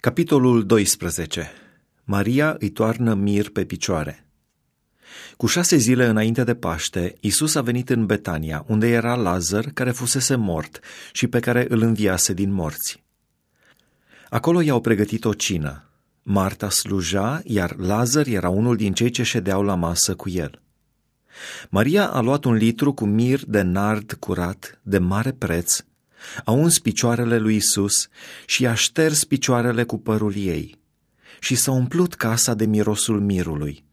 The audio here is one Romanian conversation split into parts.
Capitolul 12. Maria îi toarnă mir pe picioare. Cu șase zile înainte de Paște, Isus a venit în Betania, unde era Lazar, care fusese mort și pe care îl înviase din morți. Acolo i-au pregătit o cină. Marta sluja, iar Lazar era unul din cei ce ședeau la masă cu el. Maria a luat un litru cu mir de nard curat, de mare preț, a uns picioarele lui Isus și i-a șters picioarele cu părul ei și s-a umplut casa de mirosul mirului.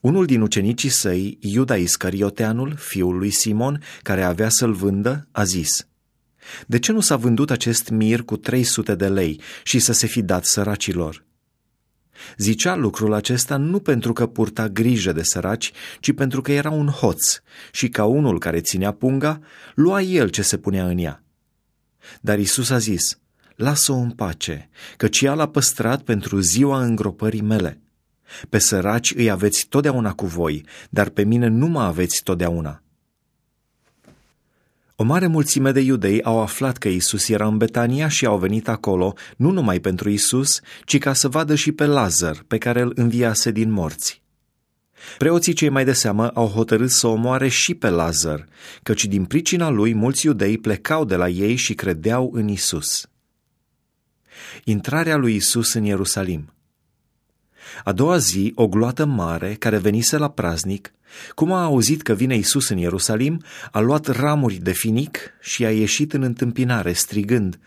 Unul din ucenicii săi, Iuda Iscarioteanul, fiul lui Simon, care avea să-l vândă, a zis, De ce nu s-a vândut acest mir cu 300 de lei și să se fi dat săracilor? Zicea lucrul acesta nu pentru că purta grijă de săraci, ci pentru că era un hoț și ca unul care ținea punga, lua el ce se punea în ea. Dar Isus a zis, lasă-o în pace, căci ea l-a păstrat pentru ziua îngropării mele. Pe săraci îi aveți totdeauna cu voi, dar pe mine nu mă aveți totdeauna. O mare mulțime de iudei au aflat că Isus era în Betania și au venit acolo nu numai pentru Isus, ci ca să vadă și pe Lazar, pe care îl înviase din morți. Preoții cei mai de seamă au hotărât să omoare și pe Lazar, căci din pricina lui mulți iudei plecau de la ei și credeau în Isus. Intrarea lui Isus în Ierusalim A doua zi, o gloată mare, care venise la praznic, cum a auzit că vine Isus în Ierusalim, a luat ramuri de finic și a ieșit în întâmpinare, strigând,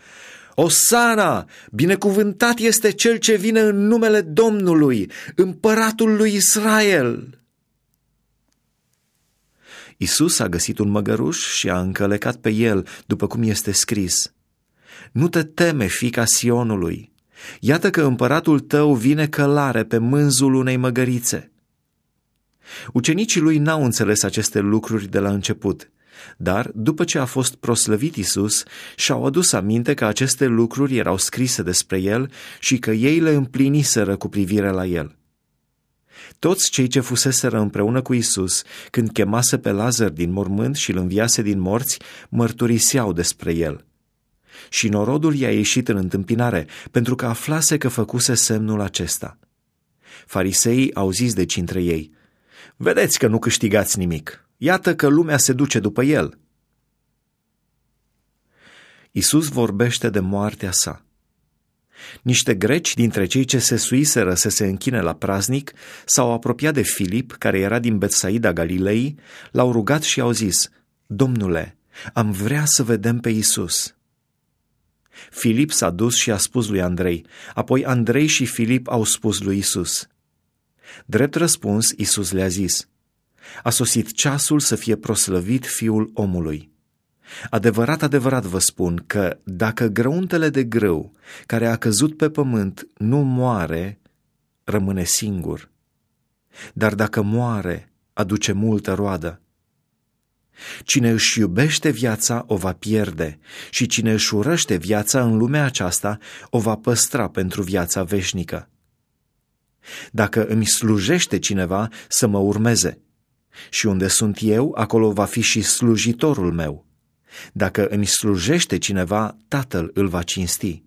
Osana! Binecuvântat este cel ce vine în numele Domnului, împăratul lui Israel! Isus a găsit un măgăruș și a încălecat pe el, după cum este scris. Nu te teme, fica Sionului! Iată că împăratul tău vine călare pe mânzul unei măgărițe. Ucenicii lui n-au înțeles aceste lucruri de la început, dar, după ce a fost proslăvit Isus, și-au adus aminte că aceste lucruri erau scrise despre el și că ei le împliniseră cu privire la el. Toți cei ce fuseseră împreună cu Isus, când chemase pe Lazar din mormânt și îl înviase din morți, mărturiseau despre el. Și norodul i-a ieșit în întâmpinare, pentru că aflase că făcuse semnul acesta. Fariseii au zis deci între ei, Vedeți că nu câștigați nimic. Iată că lumea se duce după el. Isus vorbește de moartea sa. Niște greci dintre cei ce se suiseră să se închine la praznic s-au apropiat de Filip, care era din Betsaida Galilei, l-au rugat și au zis, Domnule, am vrea să vedem pe Isus. Filip s-a dus și a spus lui Andrei, apoi Andrei și Filip au spus lui Isus. Drept răspuns, Isus le-a zis, a sosit ceasul să fie proslăvit fiul omului. Adevărat, adevărat vă spun că dacă grăuntele de grâu care a căzut pe pământ nu moare, rămâne singur. Dar dacă moare, aduce multă roadă. Cine își iubește viața o va pierde și cine își urăște viața în lumea aceasta o va păstra pentru viața veșnică. Dacă îmi slujește cineva să mă urmeze, și unde sunt eu, acolo va fi și slujitorul meu. Dacă îmi slujește cineva, tatăl îl va cinsti.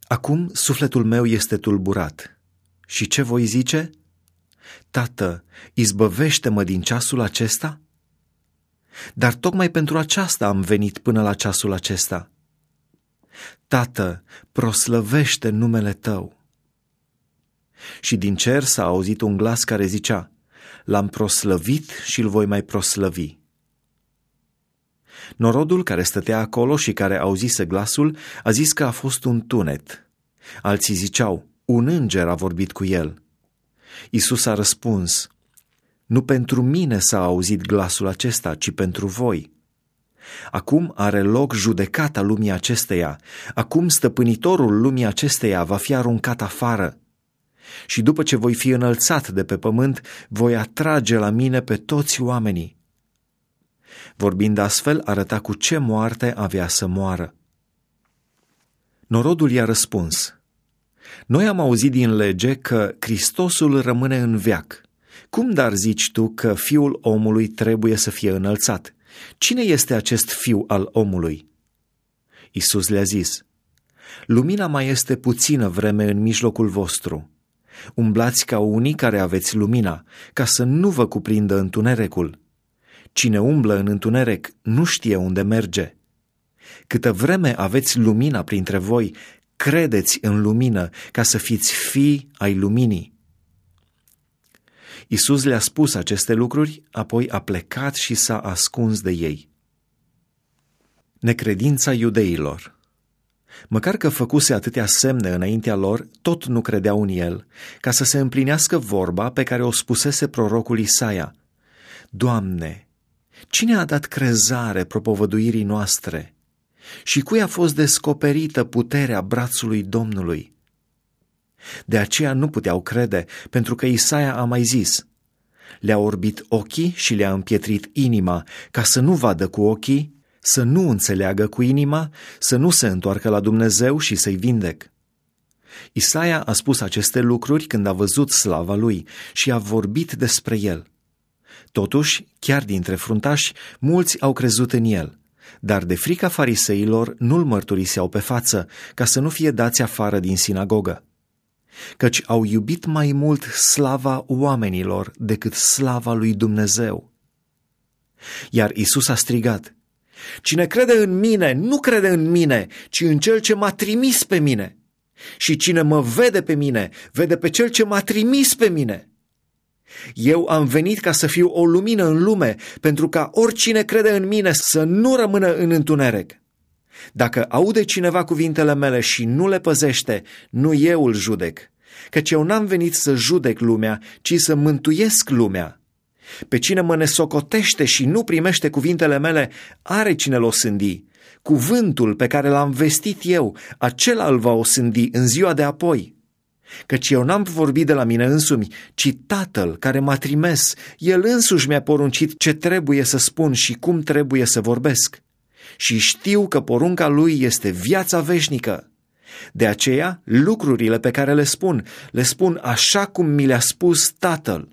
Acum sufletul meu este tulburat. Și ce voi zice? Tată, izbăvește-mă din ceasul acesta? Dar tocmai pentru aceasta am venit până la ceasul acesta. Tată, proslăvește numele Tău. Și din cer s-a auzit un glas care zicea, L-am proslăvit și îl voi mai proslăvi. Norodul care stătea acolo și care auzise glasul a zis că a fost un tunet. Alții ziceau, un înger a vorbit cu el. Isus a răspuns, nu pentru mine s-a auzit glasul acesta, ci pentru voi. Acum are loc judecata lumii acesteia. Acum stăpânitorul lumii acesteia va fi aruncat afară și după ce voi fi înălțat de pe pământ, voi atrage la mine pe toți oamenii. Vorbind astfel, arăta cu ce moarte avea să moară. Norodul i-a răspuns, Noi am auzit din lege că Hristosul rămâne în veac. Cum dar zici tu că fiul omului trebuie să fie înălțat? Cine este acest fiu al omului? Isus le-a zis, Lumina mai este puțină vreme în mijlocul vostru. Umblați ca unii care aveți lumina, ca să nu vă cuprindă întunericul. Cine umblă în întuneric nu știe unde merge. Câtă vreme aveți lumina printre voi, credeți în lumină ca să fiți fii ai luminii. Isus le-a spus aceste lucruri, apoi a plecat și s-a ascuns de ei. Necredința iudeilor Măcar că făcuse atâtea semne înaintea lor, tot nu credeau în el, ca să se împlinească vorba pe care o spusese prorocul Isaia. Doamne, cine a dat crezare propovăduirii noastre? Și cui a fost descoperită puterea brațului Domnului? De aceea nu puteau crede, pentru că Isaia a mai zis, le-a orbit ochii și le-a împietrit inima, ca să nu vadă cu ochii, să nu înțeleagă cu inima, să nu se întoarcă la Dumnezeu și să-i vindec. Isaia a spus aceste lucruri când a văzut slava lui și a vorbit despre el. Totuși, chiar dintre fruntași, mulți au crezut în el, dar de frica fariseilor nu-l mărturiseau pe față, ca să nu fie dați afară din sinagogă. Căci au iubit mai mult slava oamenilor decât slava lui Dumnezeu. Iar Isus a strigat, Cine crede în mine, nu crede în mine, ci în cel ce m-a trimis pe mine. Și cine mă vede pe mine, vede pe cel ce m-a trimis pe mine. Eu am venit ca să fiu o lumină în lume, pentru ca oricine crede în mine să nu rămână în întuneric. Dacă aude cineva cuvintele mele și nu le păzește, nu eu îl judec, căci eu n-am venit să judec lumea, ci să mântuiesc lumea. Pe cine mă nesocotește și nu primește cuvintele mele, are cine l-o sândi. Cuvântul pe care l-am vestit eu, acela îl va osândi în ziua de apoi. Căci eu n-am vorbit de la mine însumi, ci Tatăl care m-a trimis, El însuși mi-a poruncit ce trebuie să spun și cum trebuie să vorbesc. Și știu că porunca Lui este viața veșnică. De aceea, lucrurile pe care le spun, le spun așa cum mi le-a spus Tatăl.